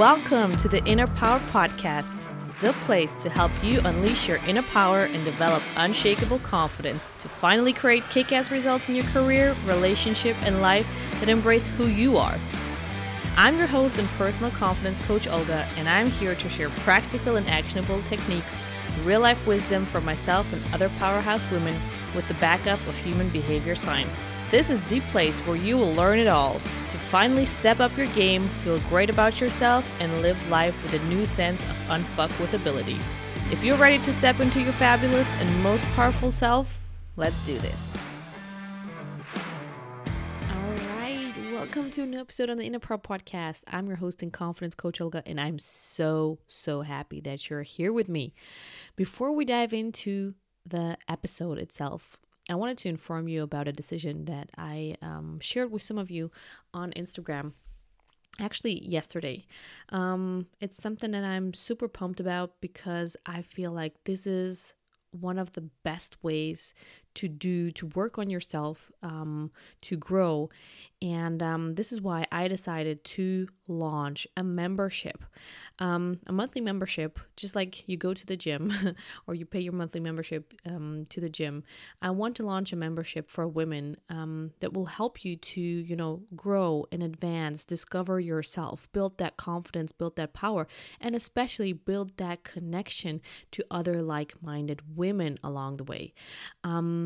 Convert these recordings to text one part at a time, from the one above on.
Welcome to the Inner Power Podcast, the place to help you unleash your inner power and develop unshakable confidence to finally create kick ass results in your career, relationship, and life that embrace who you are. I'm your host and personal confidence coach, Olga, and I'm here to share practical and actionable techniques, real life wisdom for myself and other powerhouse women with the backup of human behavior science. This is the place where you will learn it all to finally step up your game, feel great about yourself, and live life with a new sense of unfuck with ability. If you're ready to step into your fabulous and most powerful self, let's do this. All right, welcome to a new episode on the Inner Power Podcast. I'm your host and confidence coach Olga, and I'm so, so happy that you're here with me. Before we dive into the episode itself, I wanted to inform you about a decision that I um, shared with some of you on Instagram actually yesterday. Um, it's something that I'm super pumped about because I feel like this is one of the best ways to do to work on yourself um, to grow. And um, this is why i decided to launch a membership. Um, a monthly membership just like you go to the gym or you pay your monthly membership um, to the gym i want to launch a membership for women um, that will help you to you know grow and advance discover yourself build that confidence build that power and especially build that connection to other like-minded women along the way. Um,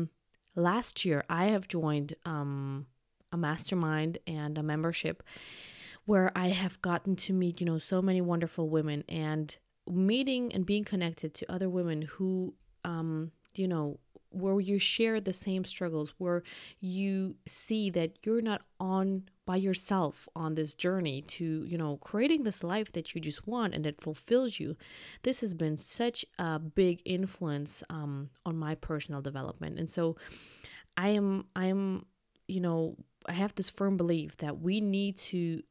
last year I have joined um, a mastermind and a membership where I have gotten to meet, you know, so many wonderful women and meeting and being connected to other women who, um, you know, where you share the same struggles, where you see that you're not on by yourself on this journey to, you know, creating this life that you just want and that fulfills you. This has been such a big influence um, on my personal development. And so I am, I am, you know, I have this firm belief that we need to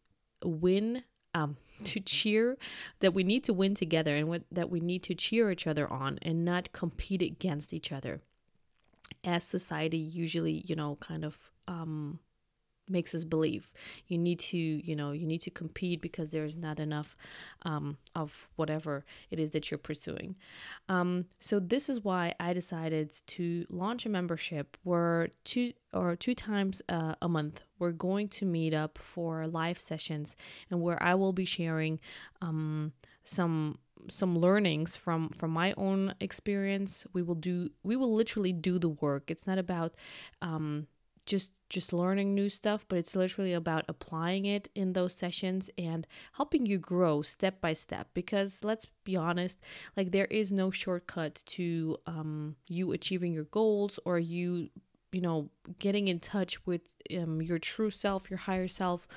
win um, to cheer that we need to win together and what, that we need to cheer each other on and not compete against each other as society usually you know kind of um makes us believe. You need to you know you need to compete because there's not enough um, of whatever it is that you're pursuing. Um, so this is why i decided to launch a membership where two or two times uh, a month we're going to meet up for live sessions and where i will be sharing um, some some learnings from from my own experience. We will do we will literally do the work. It's not about um just just learning new stuff but it's literally about applying it in those sessions and helping you grow step by step. Because let's be honest like there is no shortcut to um you achieving your goals or you you know getting in touch with um, your true self your higher self.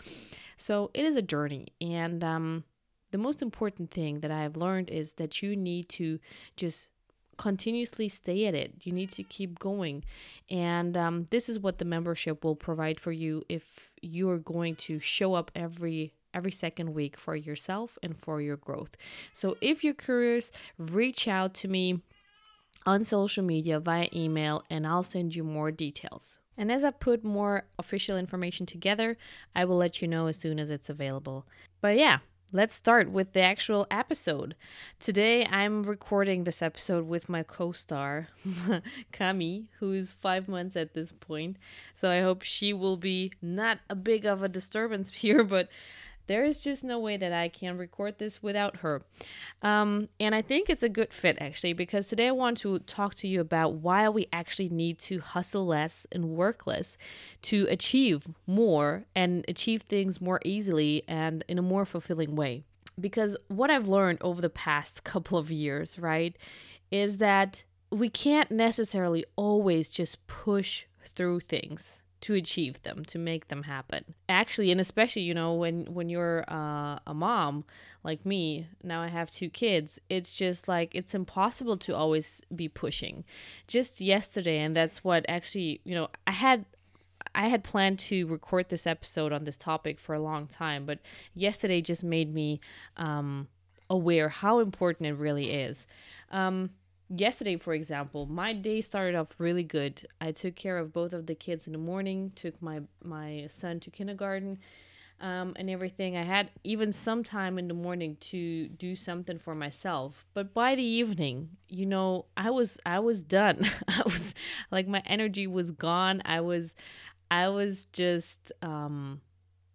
So it is a journey and um the most important thing that I've learned is that you need to just continuously stay at it. You need to keep going. And um, this is what the membership will provide for you if you're going to show up every every second week for yourself and for your growth. So if you're curious, reach out to me on social media via email and I'll send you more details. And as I put more official information together, I will let you know as soon as it's available. But yeah, let's start with the actual episode. Today, I'm recording this episode with my co star, Kami, who's five months at this point. So I hope she will be not a big of a disturbance here, but there is just no way that I can record this without her. Um, and I think it's a good fit actually, because today I want to talk to you about why we actually need to hustle less and work less to achieve more and achieve things more easily and in a more fulfilling way. Because what I've learned over the past couple of years, right, is that we can't necessarily always just push through things to achieve them to make them happen actually and especially you know when when you're uh, a mom like me now i have two kids it's just like it's impossible to always be pushing just yesterday and that's what actually you know i had I had planned to record this episode on this topic for a long time, but yesterday just made me um, aware how important it really is. Um, yesterday for example my day started off really good i took care of both of the kids in the morning took my my son to kindergarten um, and everything. I had even some time in the morning to do something for myself. But by the evening, you know, I was I was done. I was like my energy was gone. I was I was just um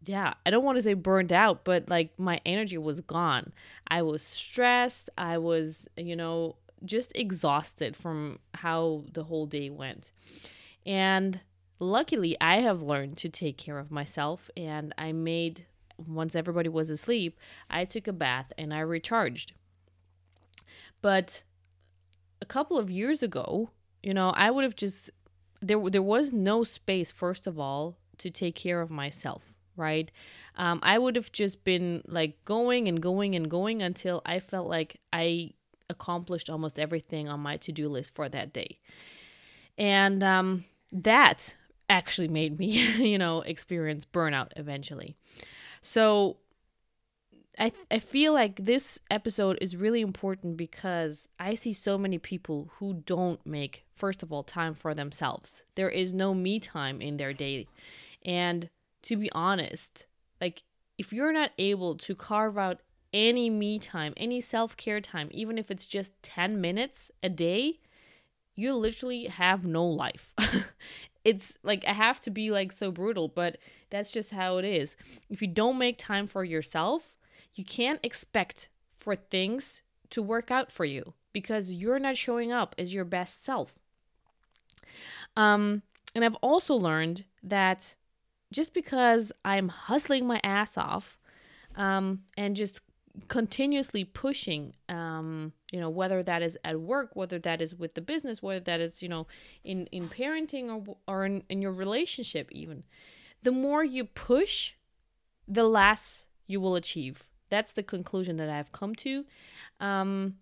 yeah, I don't want to say burned out, but like my energy was gone. I was stressed. I was, you know, just exhausted from how the whole day went. And luckily, I have learned to take care of myself. And I made, once everybody was asleep, I took a bath and I recharged. But a couple of years ago, you know, I would have just, there, there was no space, first of all, to take care of myself right? Um, I would have just been like going and going and going until I felt like I accomplished almost everything on my to do list for that day. And um, that actually made me, you know, experience burnout eventually. So I, I feel like this episode is really important because I see so many people who don't make, first of all, time for themselves. There is no me time in their day. And to be honest, like if you're not able to carve out any me time, any self care time, even if it's just 10 minutes a day, you literally have no life. it's like I have to be like so brutal, but that's just how it is. If you don't make time for yourself, you can't expect for things to work out for you because you're not showing up as your best self. Um, and I've also learned that just because I'm hustling my ass off um, and just continuously pushing um you know whether that is at work whether that is with the business whether that is you know in in parenting or or in, in your relationship even the more you push the less you will achieve. That's the conclusion that i've come to. Um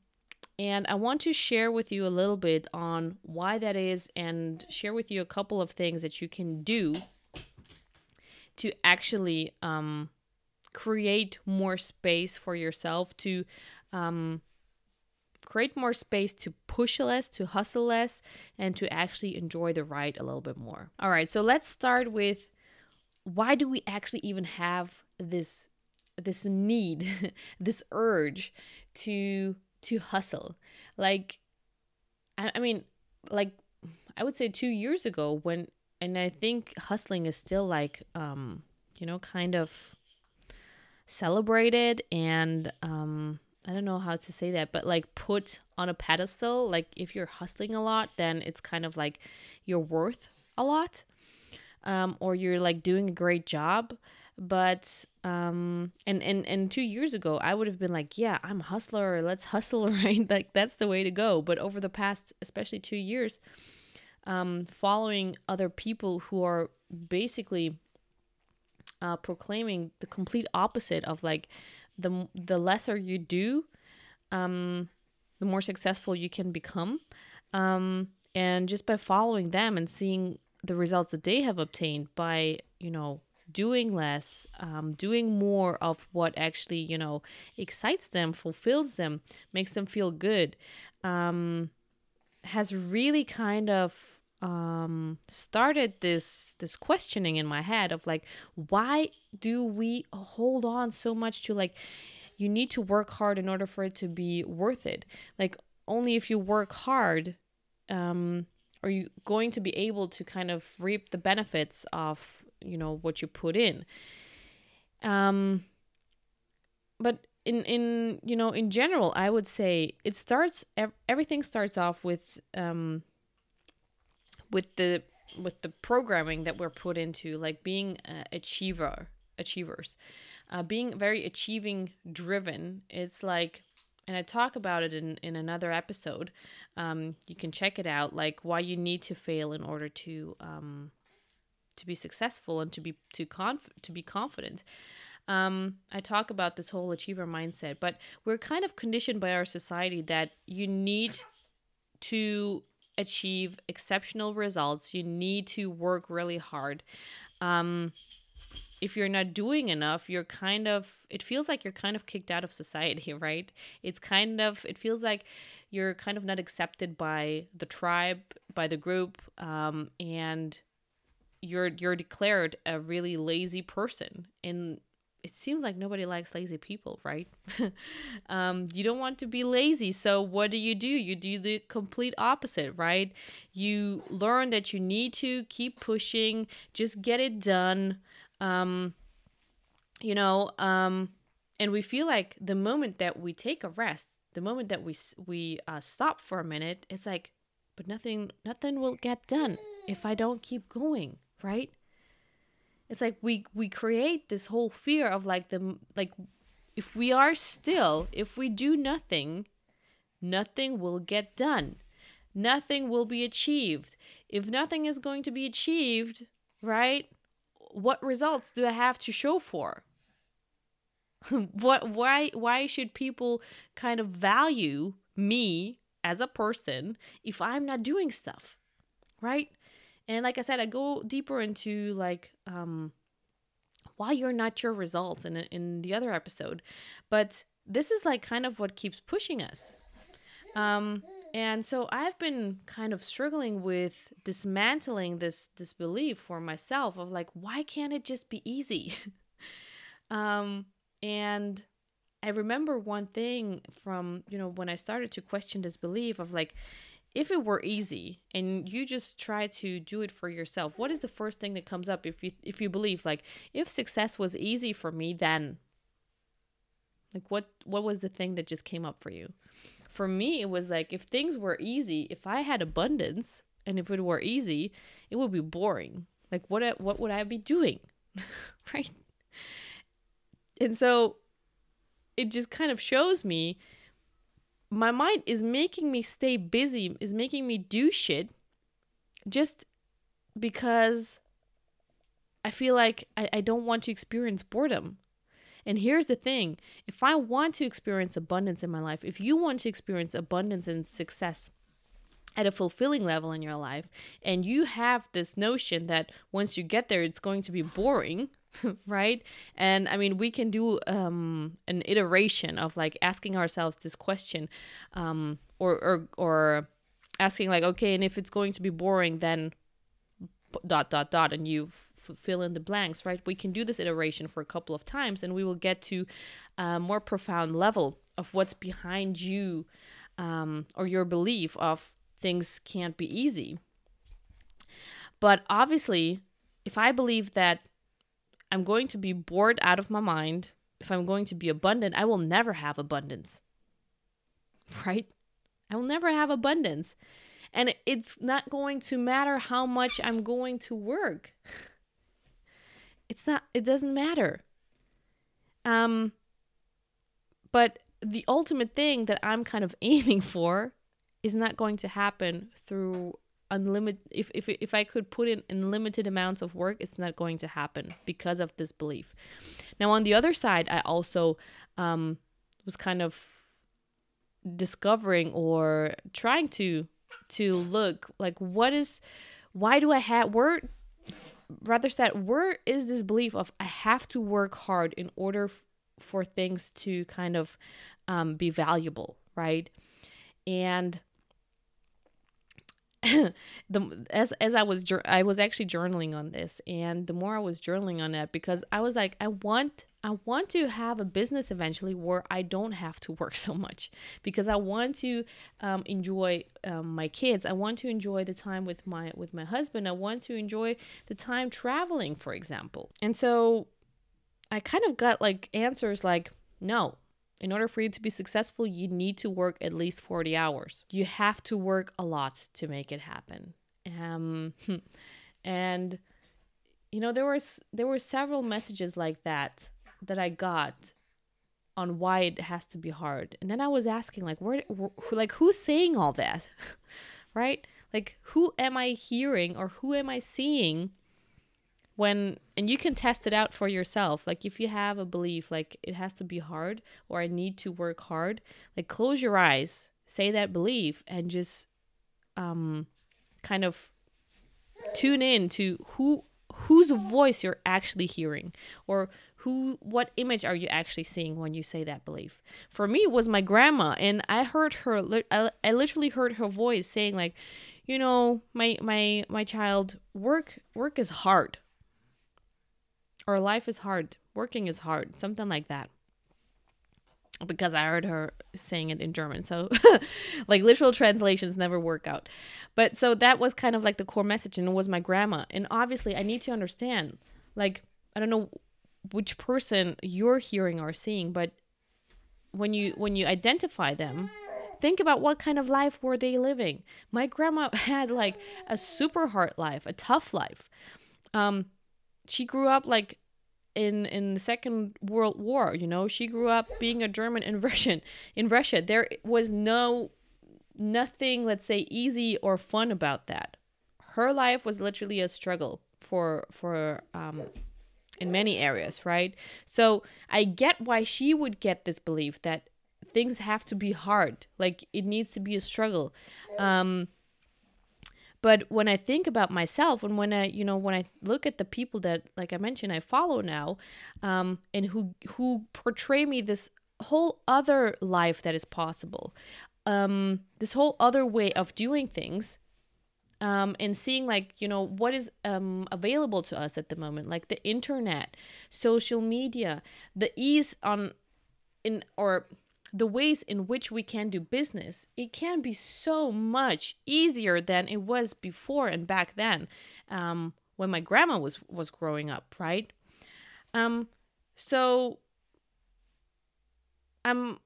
and i want to share with you a little bit on why that is and share with you a couple of things that you can do to actually um create more space for yourself to um, create more space to push less, to hustle less, and to actually enjoy the ride a little bit more. All right, so let's start with why do we actually even have this this need, this urge to to hustle? Like I, I mean, like I would say 2 years ago when and I think hustling is still like um you know kind of celebrated and um I don't know how to say that, but like put on a pedestal. Like if you're hustling a lot, then it's kind of like you're worth a lot. Um, or you're like doing a great job. But um and, and and two years ago I would have been like, Yeah, I'm a hustler, let's hustle, right? Like that's the way to go. But over the past especially two years, um, following other people who are basically uh, proclaiming the complete opposite of like the the lesser you do, um, the more successful you can become. Um, and just by following them and seeing the results that they have obtained by you know doing less um, doing more of what actually you know excites them fulfills them makes them feel good um, has really kind of um started this this questioning in my head of like why do we hold on so much to like you need to work hard in order for it to be worth it. Like only if you work hard um are you going to be able to kind of reap the benefits of you know what you put in. Um but in in you know in general i would say it starts everything starts off with um with the with the programming that we're put into like being uh, achiever achievers uh, being very achieving driven it's like and i talk about it in, in another episode um, you can check it out like why you need to fail in order to um, to be successful and to be to conf- to be confident. Um, I talk about this whole achiever mindset, but we're kind of conditioned by our society that you need to achieve exceptional results, you need to work really hard. Um, if you're not doing enough, you're kind of, it feels like you're kind of kicked out of society, right? It's kind of, it feels like you're kind of not accepted by the tribe, by the group, um, and you're you're declared a really lazy person in it seems like nobody likes lazy people, right? um, you don't want to be lazy. So, what do you do? You do the complete opposite, right? You learn that you need to keep pushing, just get it done. Um, you know, um, and we feel like the moment that we take a rest, the moment that we we uh, stop for a minute, it's like, but nothing nothing will get done if I don't keep going, right? It's like we we create this whole fear of like the like if we are still if we do nothing nothing will get done. Nothing will be achieved. If nothing is going to be achieved right what results do i have to show for? What why why should people kind of value me as a person if i'm not doing stuff right and like I said, I go deeper into like um why you're not your results in in the other episode. But this is like kind of what keeps pushing us. Um and so I've been kind of struggling with dismantling this this belief for myself of like why can't it just be easy? um and I remember one thing from, you know, when I started to question this belief of like if it were easy and you just try to do it for yourself what is the first thing that comes up if you if you believe like if success was easy for me then like what what was the thing that just came up for you? For me it was like if things were easy if i had abundance and if it were easy it would be boring. Like what what would i be doing? Right? And so it just kind of shows me my mind is making me stay busy, is making me do shit just because I feel like I, I don't want to experience boredom. And here's the thing if I want to experience abundance in my life, if you want to experience abundance and success, at a fulfilling level in your life and you have this notion that once you get there it's going to be boring right? And i mean we can do um an iteration of like asking ourselves this question um or or or asking like okay and if it's going to be boring then dot dot dot and you f- fill in the blanks right? We can do this iteration for a couple of times and we will get to a more profound level of what's behind you um, or your belief of things can't be easy. But obviously if i believe that I'm going to be bored out of my mind, if I'm going to be abundant, I will never have abundance. Right? I will never have abundance. And it's not going to matter how much I'm going to work. It's not it doesn't matter. Um but the ultimate thing that I'm kind of aiming for is not going to happen through unlimited if, if if i could put in unlimited amounts of work it's not going to happen because of this belief. Now on the other side i also um was kind of discovering or trying to to look like what is why do i have where rather said where is this belief of i have to work hard in order f- for things to kind of um, be valuable right? And the as as I was I was actually journaling on this and the more I was journaling on that because I was like I want I want to have a business eventually where I don't have to work so much because I want to um, enjoy um, my kids. I want to enjoy the time with my with my husband. I want to enjoy the time traveling, for example. And so I kind of got like answers like no, in order for you to be successful, you need to work at least 40 hours. You have to work a lot to make it happen. Um, and you know there was there were several messages like that that I got on why it has to be hard. And then I was asking like where, where like who's saying all that? right? Like who am I hearing or who am I seeing when and you can test it out for yourself. Like if you have a belief like it has to be hard or i need to work hard like close your eyes say that belief and just um kind of tune in to who whose voice you're actually hearing or who what image are you actually seeing when you say that belief. For me it was my grandma and i heard her i, I literally heard her voice saying like you know my my my child work work is hard or life is hard, working is hard, something like that. Because I heard her saying it in German. So, like, literal translations never work out. But so that was kind of like the core message, and it was my grandma. And obviously, I need to understand, like, I don't know which person you're hearing or seeing, but when you when you identify them think about what kind of life were they living my grandma had like a super hard life a tough life um she grew up like in in the second world war you know? She grew up being a german in in russia. There was no nothing let's say easy or fun about that. Her life was literally a struggle for for um in many areas right? So i get why she would get this belief that things have to be hard. Like it needs to be a struggle. Um but when i think about myself and when i you know when i look at the people that like i mentioned i follow now um and who who portray me this whole other life that is possible um this whole other way of doing things um, and seeing like you know what is um, available to us at the moment like the internet social media the ease on in or the ways in which we can do business, it can be so much easier than it was before and back then, um, when my grandma was was growing up, right? Um, so, um,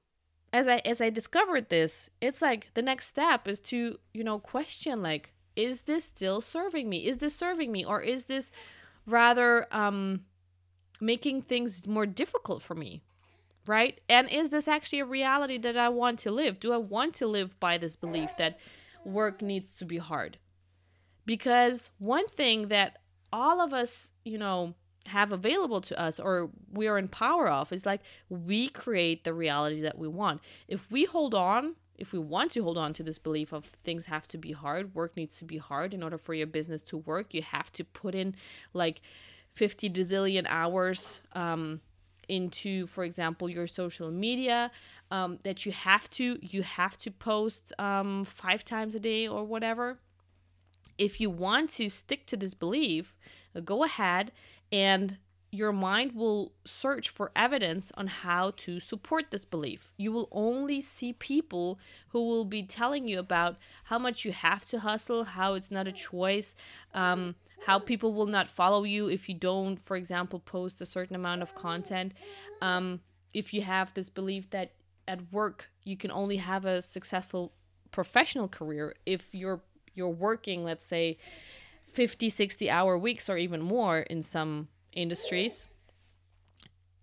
as I as I discovered this, it's like the next step is to you know question like, is this still serving me? Is this serving me, or is this rather um making things more difficult for me right? And is this actually a reality that I want to live? Do I want to live by this belief that work needs to be hard? Because one thing that all of us, you know, have available to us or we are in power of is like we create the reality that we want. If we hold on, if we want to hold on to this belief of things have to be hard, work needs to be hard in order for your business to work, you have to put in like 50 gazillion hours um, into for example your social media um, that you have to you have to post um, five times a day or whatever if you want to stick to this belief uh, go ahead and your mind will search for evidence on how to support this belief. You will only see people who will be telling you about how much you have to hustle, how it's not a choice, um, how people will not follow you if you don't, for example, post a certain amount of content. Um, if you have this belief that at work you can only have a successful professional career if you're you're working, let's say, 50, 60 hour weeks or even more in some industries,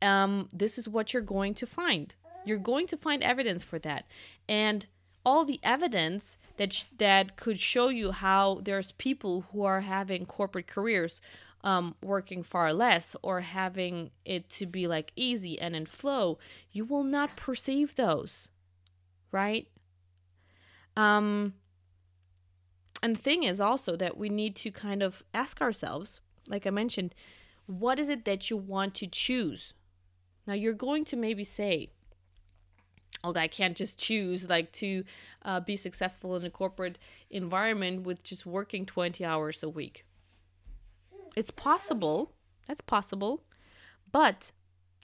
um, this is what you're going to find. You're going to find evidence for that. And all the evidence that sh- that could show you how there's people who are having corporate careers um, working far less or having it to be like easy and in flow you will not perceive those right? Um and the thing is also that we need to kind of ask ourselves like i mentioned what is it that you want to choose? Now you're going to maybe say although I can't just choose like to uh, be successful in a corporate environment with just working 20 hours a week. It's possible. That's possible. But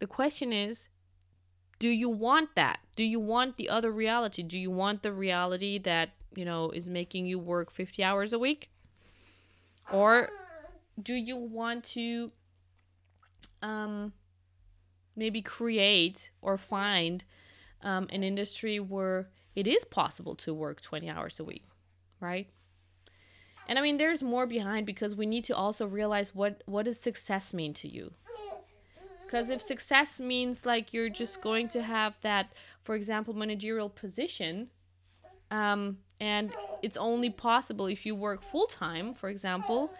the question is do you want that? Do you want the other reality? Do you want the reality that, you know, is making you work 50 hours a week? Or do you want to um maybe create or find um, an industry where it is possible to work 20 hours a week, right? And I mean, there's more behind because we need to also realize what what does success mean to you. Because if success means like you're just going to have that, for example, managerial position, um, and it's only possible if you work full time, for example,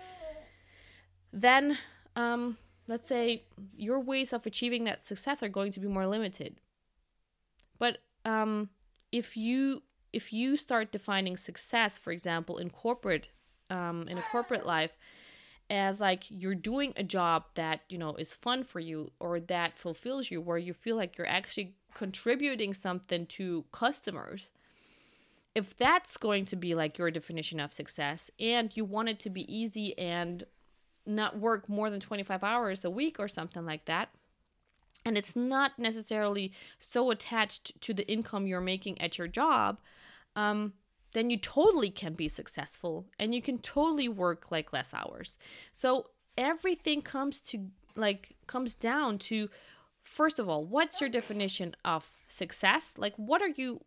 then um, let's say your ways of achieving that success are going to be more limited but um, if you if you start defining success, for example, in corporate um, in a corporate life, as like you're doing a job that you know is fun for you or that fulfills you, where you feel like you're actually contributing something to customers. If that's going to be like your definition of success, and you want it to be easy and not work more than 25 hours a week or something like that and it's not necessarily so attached to the income you're making at your job um, then you totally can be successful and you can totally work like less hours. So everything comes to like comes down to first of all what's your definition of success? Like what are you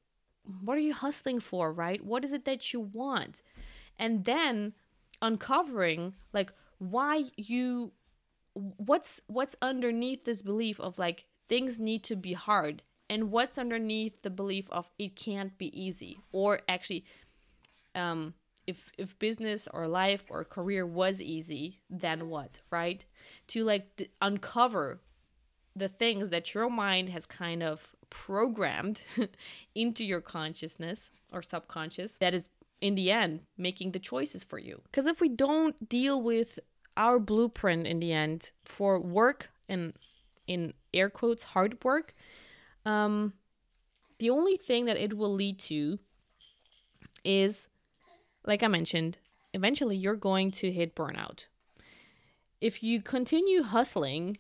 what are you hustling for right? What is it that you want? And then uncovering like why you what's what's underneath this belief of like things need to be hard? And what's underneath the belief of it can't be easy? Or actually um if if business or life or career was easy then what right? To like th- uncover the things that your mind has kind of programmed into your consciousness or subconscious that is in the end making the choices for you. Because if we don't deal with our blueprint in the end for work and in air quotes hard work um the only thing that it will lead to is like i mentioned eventually you're going to hit burnout. If you continue hustling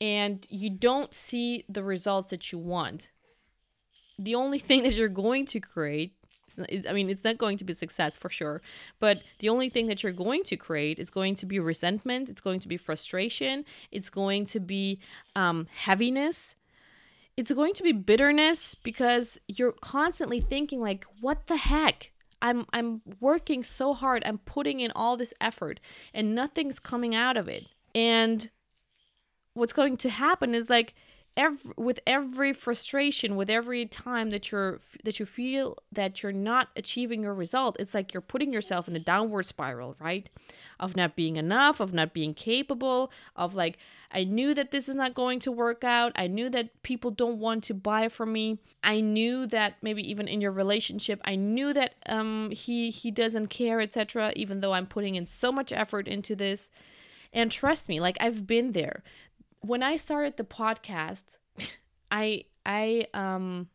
and you don't see the results that you want the only thing that you're going to create I mean, it's not going to be success for sure. But the only thing that you're going to create is going to be resentment. It's going to be frustration. It's going to be um, heaviness. It's going to be bitterness because you're constantly thinking like, what the heck? I'm I'm working so hard. I'm putting in all this effort and nothing's coming out of it. And what's going to happen is like every with every frustration with every time that you're that you feel that you're not achieving your result it's like you're putting yourself in a downward spiral right? Of not being enough of not being capable of like i knew that this is not going to work out. I knew that people don't want to buy from me. I knew that maybe even in your relationship i knew that um he he doesn't care etc even though i'm putting in so much effort into this. And trust me like i've been there when I started the podcast, I I um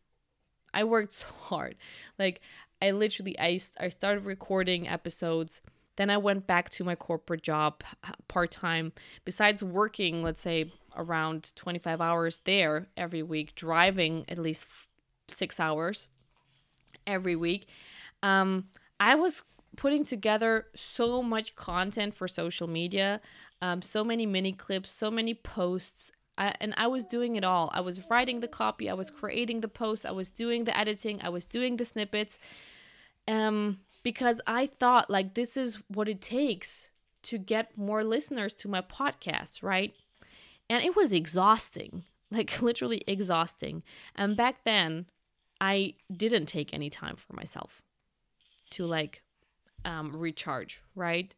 I worked so hard. Like I literally I I started recording episodes. Then I went back to my corporate job part time. Besides working, let's say around 25 hours there every week, driving at least 6 hours every week. Um I was putting together so much content for social media um, so many mini clips, so many posts. I, and I was doing it all. I was writing the copy, I was creating the posts, I was doing the editing, I was doing the snippets. Um, because I thought like this is what it takes to get more listeners to my podcast, right? And it was exhausting, like literally exhausting. And back then, I didn't take any time for myself to like um, recharge, right?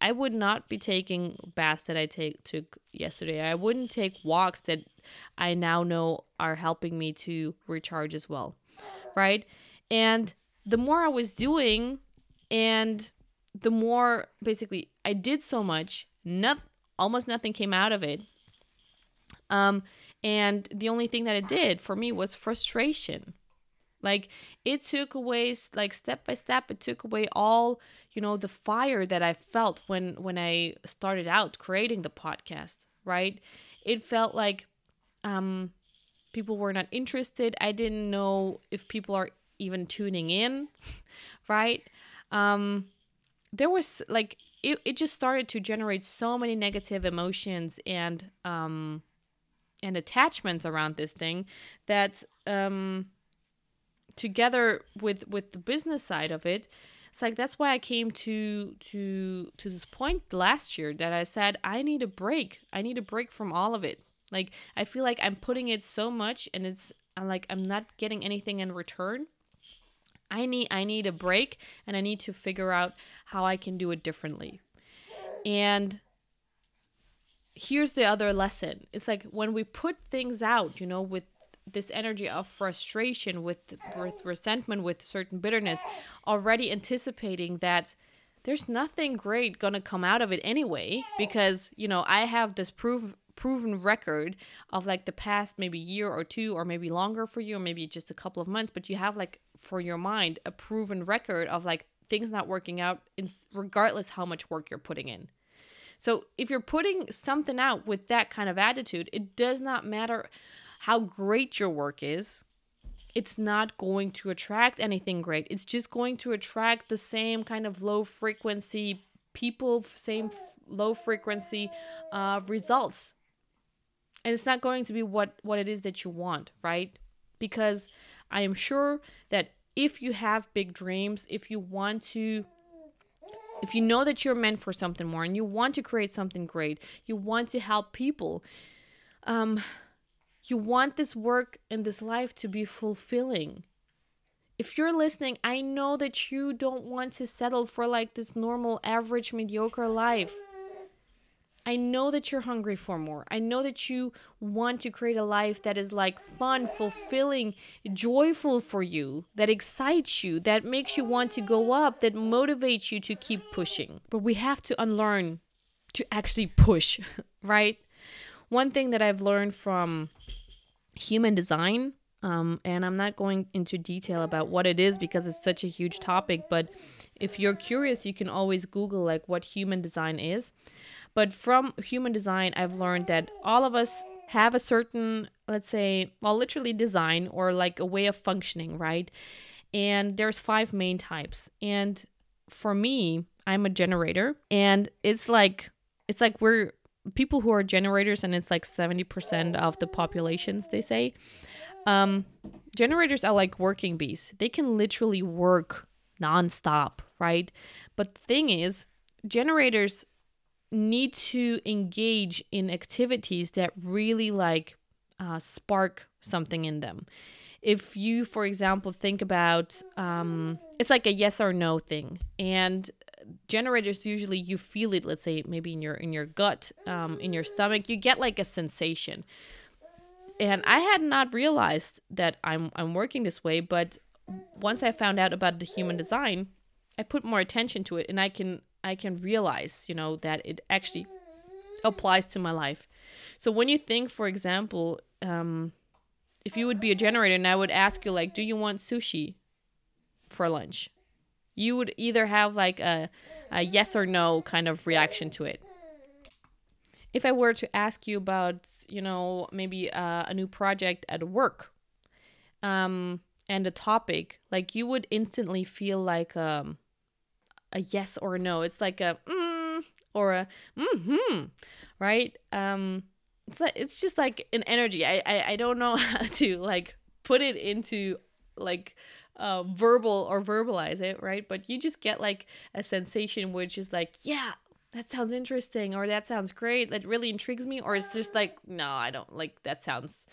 I would not be taking baths that I take took yesterday. I wouldn't take walks that I now know are helping me to recharge as well. Right? And the more I was doing and the more basically I did so much, not almost nothing came out of it. Um and the only thing that it did for me was frustration like it took away like step by step it took away all you know the fire that i felt when when i started out creating the podcast right? It felt like um people were not interested. I didn't know if people are even tuning in right? Um there was like it, it just started to generate so many negative emotions and um and attachments around this thing that um together with with the business side of it it's like that's why i came to to to this point last year that i said i need a break. I need a break from all of it. Like i feel like i'm putting it so much and it's i'm like i'm not getting anything in return. I need i need a break and i need to figure out how i can do it differently. And here's the other lesson. It's like when we put things out you know with this energy of frustration with, with resentment with certain bitterness already anticipating that there's nothing great gonna come out of it anyway because you know i have this proof proven record of like the past maybe year or two or maybe longer for you or maybe just a couple of months but you have like for your mind a proven record of like things not working out in regardless how much work you're putting in. So if you're putting something out with that kind of attitude, it does not matter how great your work is. It's not going to attract anything great. It's just going to attract the same kind of low frequency people, same f- low frequency uh, results. And it's not going to be what, what it is that you want, right? Because I am sure that if you have big dreams, if you want to if you know that you're meant for something more and you want to create something great, you want to help people, um, you want this work and this life to be fulfilling. If you're listening, I know that you don't want to settle for like this normal, average, mediocre life. I know that you're hungry for more. I know that you want to create a life that is like fun, fulfilling, joyful for you, that excites you, that makes you want to go up, that motivates you to keep pushing. But we have to unlearn to actually push, right? One thing that I've learned from human design, um, and I'm not going into detail about what it is because it's such a huge topic, but if you're curious, you can always Google like what human design is. But from human design, I've learned that all of us have a certain, let's say, well, literally design or like a way of functioning, right? And there's five main types. And for me, I'm a generator, and it's like it's like we're people who are generators, and it's like 70% of the populations, they say. Um, generators are like working bees. They can literally work nonstop, right? But the thing is, generators need to engage in activities that really like uh, spark something in them. If you, for example, think about um, it's like a yes or no thing, and generators usually you feel it. Let's say maybe in your in your gut, um, in your stomach, you get like a sensation. And I had not realized that I'm I'm working this way, but once I found out about the human design, I put more attention to it, and I can I can realize, you know, that it actually applies to my life. So when you think, for example, um, if you would be a generator and I would ask you, like, do you want sushi for lunch? You would either have like a, a yes or no kind of reaction to it. If I were to ask you about, you know, maybe uh, a new project at work, um, and a topic, like you would instantly feel like um, a yes or no. It's like a mm or a mm-hmm, right? Um, it's like it's just like an energy. I I, I don't know how to like put it into like uh verbal or verbalize it, right? But you just get like a sensation which is like, yeah, that sounds interesting or that sounds great. That really intrigues me. Or it's just like, no, I don't like that sounds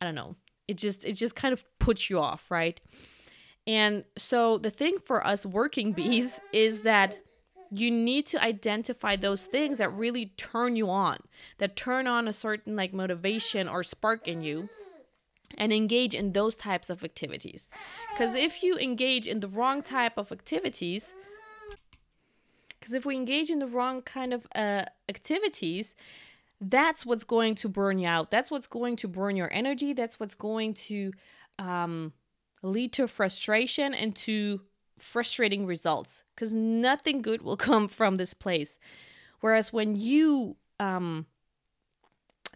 I don't know. It just it just kind of puts you off, right? And so the thing for us working bees is that you need to identify those things that really turn you on, that turn on a certain like motivation or spark in you and engage in those types of activities. Cuz if you engage in the wrong type of activities, cuz if we engage in the wrong kind of uh, activities, that's what's going to burn you out. That's what's going to burn your energy. That's what's going to um, lead to frustration and to frustrating results because nothing good will come from this place. Whereas when you um,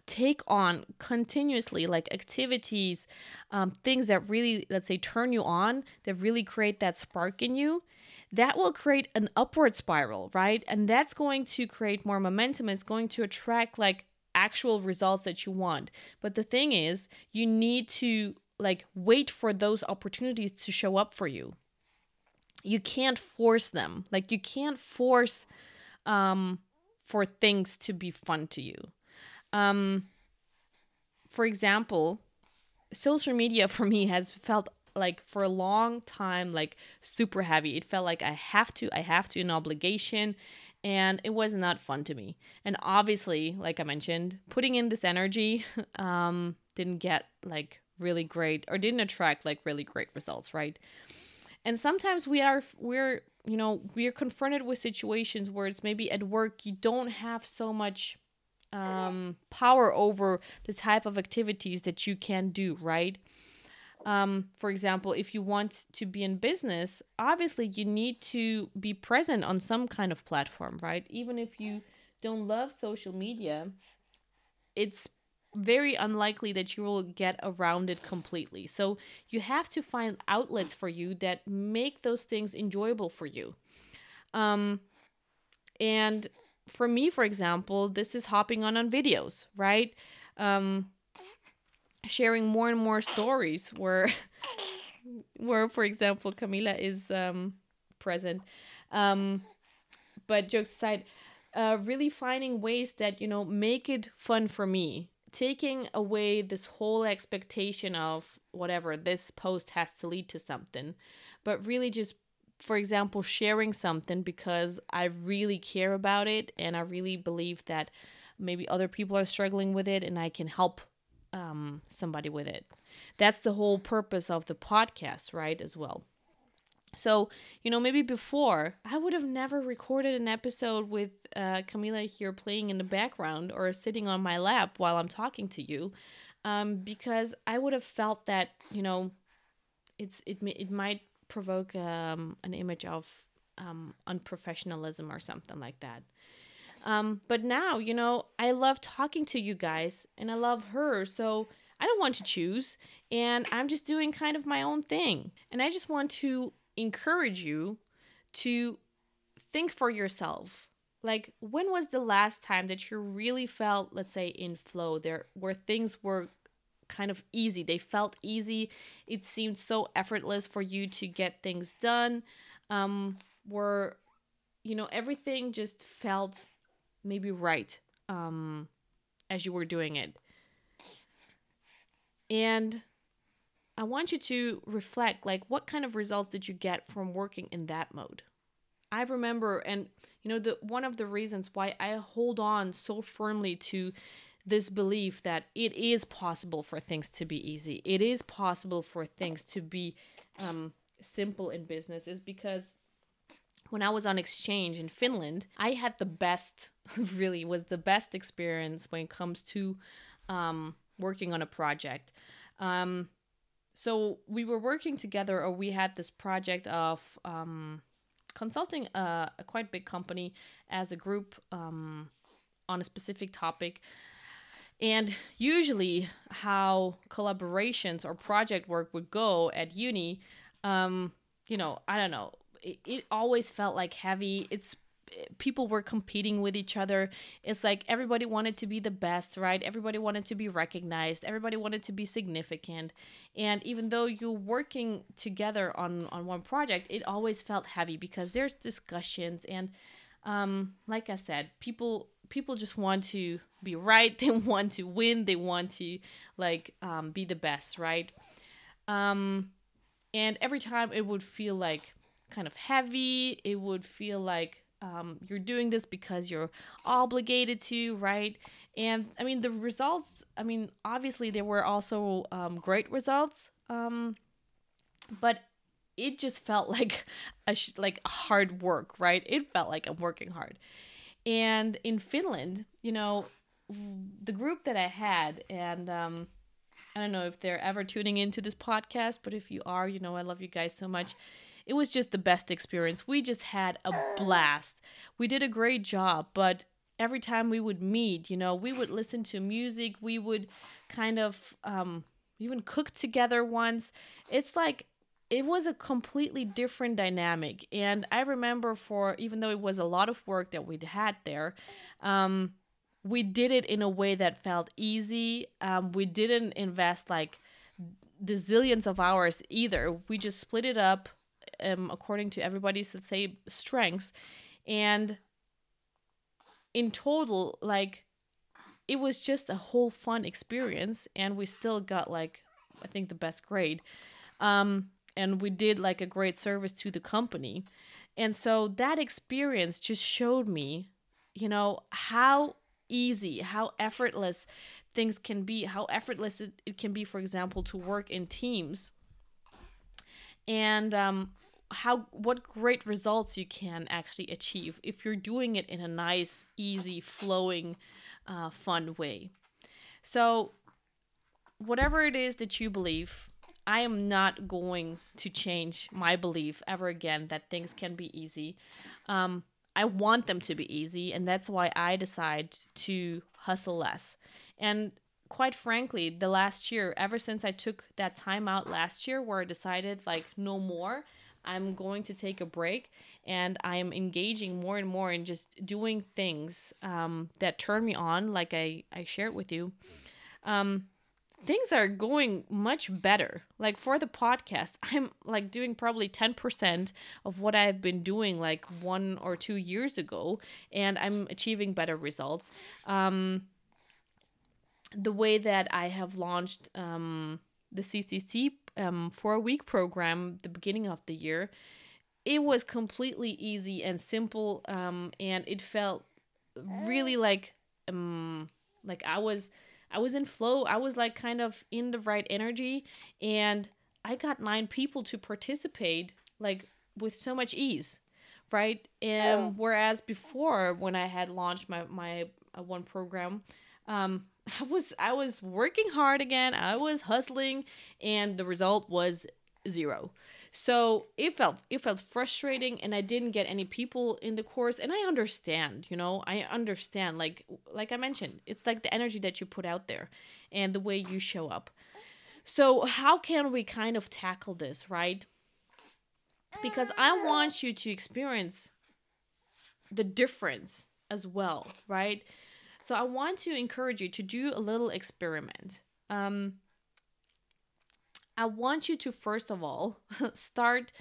take on continuously like activities, um, things that really, let's say, turn you on, that really create that spark in you, that will create an upward spiral, right? And that's going to create more momentum. It's going to attract like actual results that you want. But the thing is, you need to like wait for those opportunities to show up for you you can't force them like you can't force um for things to be fun to you um for example social media for me has felt like for a long time like super heavy it felt like i have to i have to an obligation and it was not fun to me and obviously like i mentioned putting in this energy um didn't get like really great or didn't attract like really great results, right? And sometimes we are we're you know we're confronted with situations where it's maybe at work you don't have so much um, power over the type of activities that you can do, right? Um, for example, if you want to be in business, obviously you need to be present on some kind of platform, right? Even if you don't love social media, it's very unlikely that you will get around it completely. So you have to find outlets for you that make those things enjoyable for you. Um, and for me, for example, this is hopping on on videos, right? Um, sharing more and more stories where, where for example, Camila is um, present. Um, but jokes aside, uh, really finding ways that you know make it fun for me taking away this whole expectation of whatever this post has to lead to something, but really just, for example, sharing something because I really care about it and I really believe that maybe other people are struggling with it and I can help um, somebody with it. That's the whole purpose of the podcast, right? As well. So, you know, maybe before I would have never recorded an episode with uh, Camila here playing in the background or sitting on my lap while I'm talking to you, um, because I would have felt that you know, it's it it might provoke um, an image of um, unprofessionalism or something like that. Um, but now, you know, I love talking to you guys and I love her, so I don't want to choose, and I'm just doing kind of my own thing, and I just want to encourage you to think for yourself. Like, when was the last time that you really felt, let's say, in flow there, where things were kind of easy? They felt easy. It seemed so effortless for you to get things done. Um, where, you know, everything just felt maybe right um, as you were doing it. And I want you to reflect like what kind of results did you get from working in that mode? I remember and you know the one of the reasons why I hold on so firmly to this belief that it is possible for things to be easy. It is possible for things to be um, simple in business is because when I was on exchange in Finland, I had the best, really was the best experience when it comes to um, working on a project. Um, so we were working together or we had this project of um, consulting a, a, quite big company as a group um, on a specific topic and usually how collaborations or project work would go at uni um, you know i don't know it, it always felt like heavy it's people were competing with each other. It's like everybody wanted to be the best, right? Everybody wanted to be recognized. Everybody wanted to be significant. And even though you're working together on on one project, it always felt heavy because there's discussions and um like I said, people people just want to be right, they want to win, they want to like um be the best, right? Um and every time it would feel like kind of heavy, it would feel like um, you're doing this because you're obligated to, right? And I mean, the results, I mean, obviously, there were also um, great results, um, but it just felt like a sh- like hard work, right? It felt like I'm working hard. And in Finland, you know, the group that I had, and um, I don't know if they're ever tuning into this podcast, but if you are, you know, I love you guys so much it was just the best experience. We just had a blast. We did a great job, but every time we would meet, you know, we would listen to music, we would kind of um, even cook together once. It's like it was a completely different dynamic. And I remember for even though it was a lot of work that we'd had there, um, we did it in a way that felt easy. Um, we didn't invest like the zillions of hours either. We just split it up um, according to everybody's let's say strengths and in total like it was just a whole fun experience and we still got like i think the best grade um, and we did like a great service to the company and so that experience just showed me you know how easy how effortless things can be how effortless it, it can be for example to work in teams and um, how what great results you can actually achieve if you're doing it in a nice, easy, flowing, uh, fun way. So, whatever it is that you believe, I am not going to change my belief ever again that things can be easy. Um, I want them to be easy, and that's why I decide to hustle less. And quite frankly, the last year, ever since I took that time out last year where I decided like no more, I'm going to take a break and I am engaging more and more in just doing things um, that turn me on, like I, I shared with you. Um, things are going much better. Like for the podcast, I'm like doing probably 10% of what I've been doing like one or two years ago, and I'm achieving better results. Um, the way that I have launched um, the CCC um, four week program the beginning of the year, it was completely easy and simple, um, and it felt really like um, like I was I was in flow. I was like kind of in the right energy, and I got nine people to participate like with so much ease, right? And oh. whereas before when I had launched my my uh, one program, um, I was I was working hard again. I was hustling and the result was zero. So it felt it felt frustrating and I didn't get any people in the course and I understand, you know. I understand like like I mentioned, it's like the energy that you put out there and the way you show up. So how can we kind of tackle this, right? Because I want you to experience the difference as well, right? So I want to encourage you to do a little experiment. Um, I want you to first of all start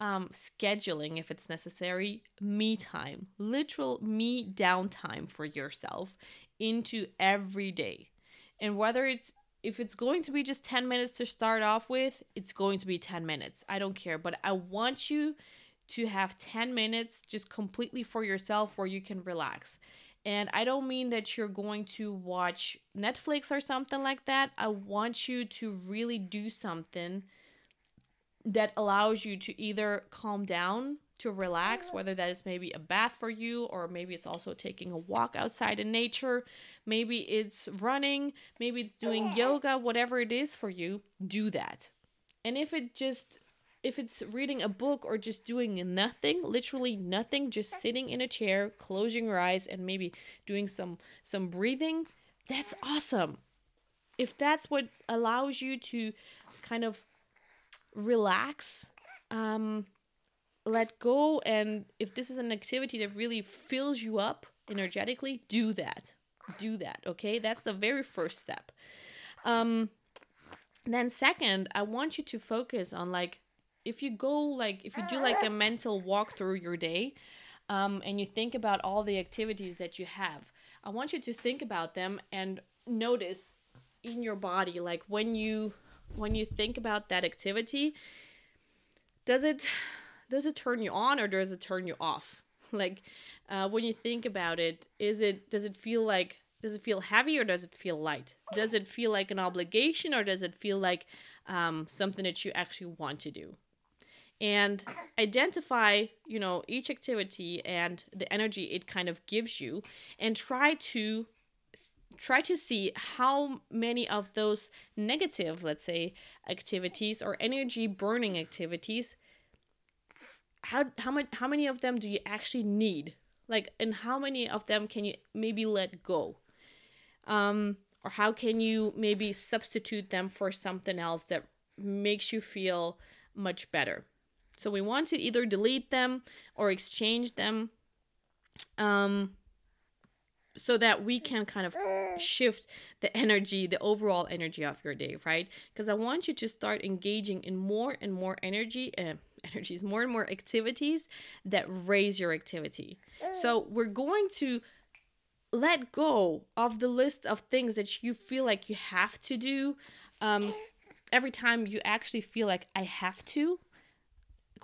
um, scheduling, if it's necessary, me time, literal me downtime for yourself into every day. And whether it's if it's going to be just 10 minutes to start off with, it's going to be 10 minutes. I don't care, but I want you to have 10 minutes just completely for yourself where you can relax. And I don't mean that you're going to watch Netflix or something like that. I want you to really do something that allows you to either calm down, to relax, whether that is maybe a bath for you, or maybe it's also taking a walk outside in nature, maybe it's running, maybe it's doing yoga, whatever it is for you, do that. And if it just if it's reading a book or just doing nothing, literally nothing, just sitting in a chair, closing your eyes and maybe doing some some breathing, that's awesome. If that's what allows you to kind of relax, um let go and if this is an activity that really fills you up energetically, do that. Do that, okay? That's the very first step. Um then second, I want you to focus on like if you go like if you do like a mental walk through your day um, and you think about all the activities that you have i want you to think about them and notice in your body like when you when you think about that activity does it does it turn you on or does it turn you off? Like uh, when you think about it is it does it feel like does it feel heavy or does it feel light? Does it feel like an obligation or does it feel like um, something that you actually want to do and identify you know each activity and the energy it kind of gives you and try to try to see how many of those negative let's say activities or energy burning activities how how much how many of them do you actually need? Like and how many of them can you maybe let go? Um or how can you maybe substitute them for something else that makes you feel much better so we want to either delete them or exchange them um, so that we can kind of shift the energy, the overall energy of your day, right? Because I want you to start engaging in more and more energy, uh, energies, more and more activities that raise your activity. So we're going to let go of the list of things that you feel like you have to do. Um, every time you actually feel like I have to,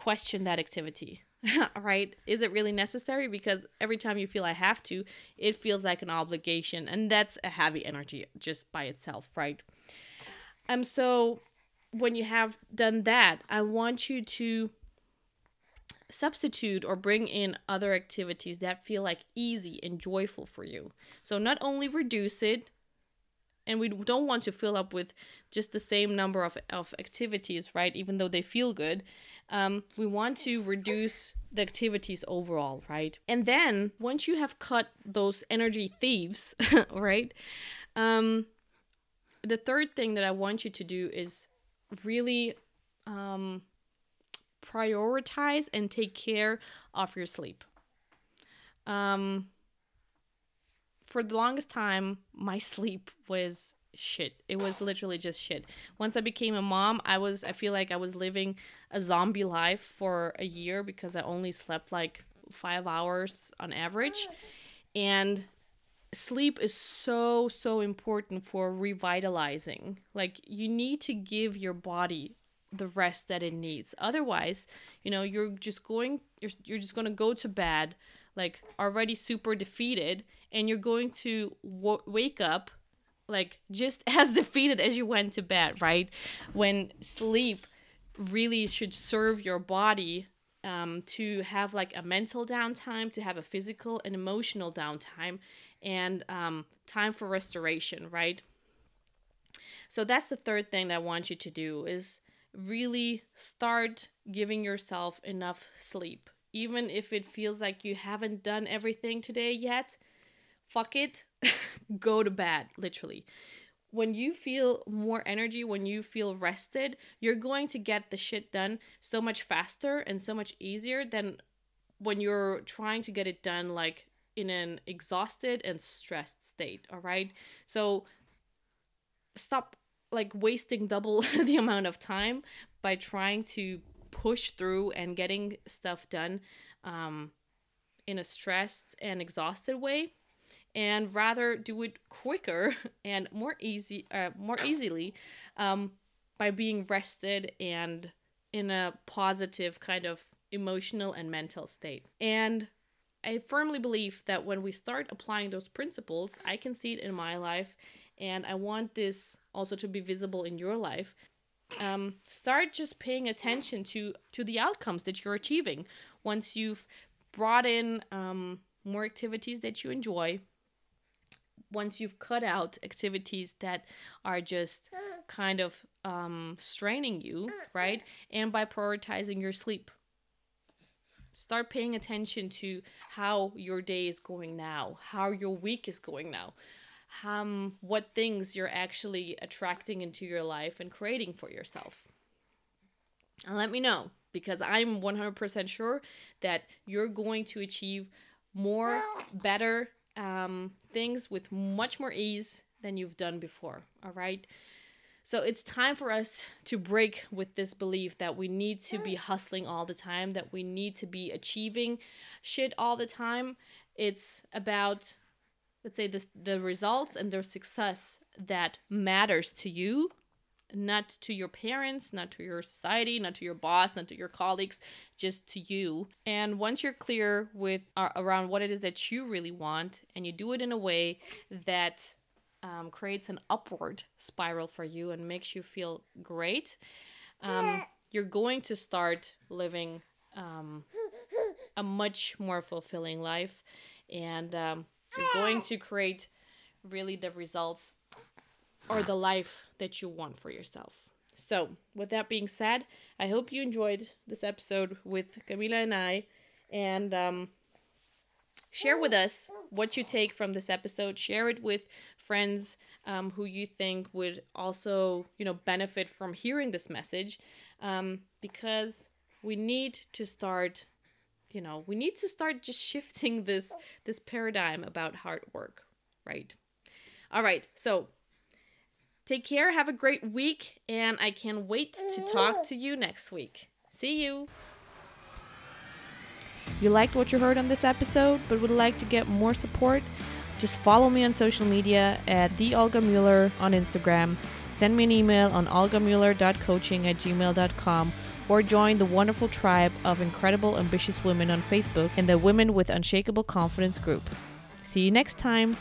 question that activity. right? Is it really necessary? Because every time you feel I have to, it feels like an obligation, and that's a heavy energy just by itself, right? Um, so when you have done that, I want you to substitute or bring in other activities that feel like easy and joyful for you. So not only reduce it and we don't want to fill up with just the same number of, of activities right even though they feel good. Um, we want to reduce the activities overall right? And then once you have cut those energy thieves right um, the third thing that i want you to do is really um, prioritize and take care of your sleep. Um, for the longest time, my sleep was shit. It was literally just shit. Once I became a mom, I was I feel like I was living a zombie life for a year because I only slept like 5 hours on average. And sleep is so so important for revitalizing. Like you need to give your body the rest that it needs. Otherwise, you know, you're just going you're you're just going to go to bed like already super defeated and you're going to w- wake up like just as defeated as you went to bed right? When sleep really should serve your body um, to have like a mental downtime to have a physical and emotional downtime and um, time for restoration right? So that's the third thing that i want you to do is really start giving yourself enough sleep even if it feels like you haven't done everything today yet, fuck it, go to bed, literally. When you feel more energy, when you feel rested, you're going to get the shit done so much faster and so much easier than when you're trying to get it done like in an exhausted and stressed state, all right? So stop like wasting double the amount of time by trying to push through and getting stuff done um, in a stressed and exhausted way and rather do it quicker and more easy uh, more easily um, by being rested and in a positive kind of emotional and mental state. And i firmly believe that when we start applying those principles i can see it in my life and i want this also to be visible in your life um, start just paying attention to to the outcomes that you're achieving. Once you've brought in um, more activities that you enjoy once you've cut out activities that are just kind of um, straining you right? And by prioritizing your sleep start paying attention to how your day is going now how your week is going now um, what things you're actually attracting into your life and creating for yourself. And let me know because I'm 100% sure that you're going to achieve more, better um, things with much more ease than you've done before. All right. So it's time for us to break with this belief that we need to be hustling all the time, that we need to be achieving shit all the time. It's about let's say the the results and the success that matters to you not to your parents not to your society not to your boss not to your colleagues just to you. And once you're clear with uh, around what it is that you really want and you do it in a way that um, creates an upward spiral for you and makes you feel great um, you're going to start living um, a much more fulfilling life. And um, you're going to create really the results or the life that you want for yourself. So, with that being said, I hope you enjoyed this episode with Camila and I, and um, share with us what you take from this episode. Share it with friends um, who you think would also, you know, benefit from hearing this message, um, because we need to start you know we need to start just shifting this this paradigm about hard work right? All right so take care have a great week and i can't wait to mm-hmm. talk to you next week. See you. You liked what you heard on this episode but would like to get more support? Just follow me on social media at the olga mueller on instagram. Send me an email on olgamueller.coaching at gmail.com or join the wonderful tribe of incredible, ambitious women on Facebook and the Women with Unshakable Confidence group. See you next time.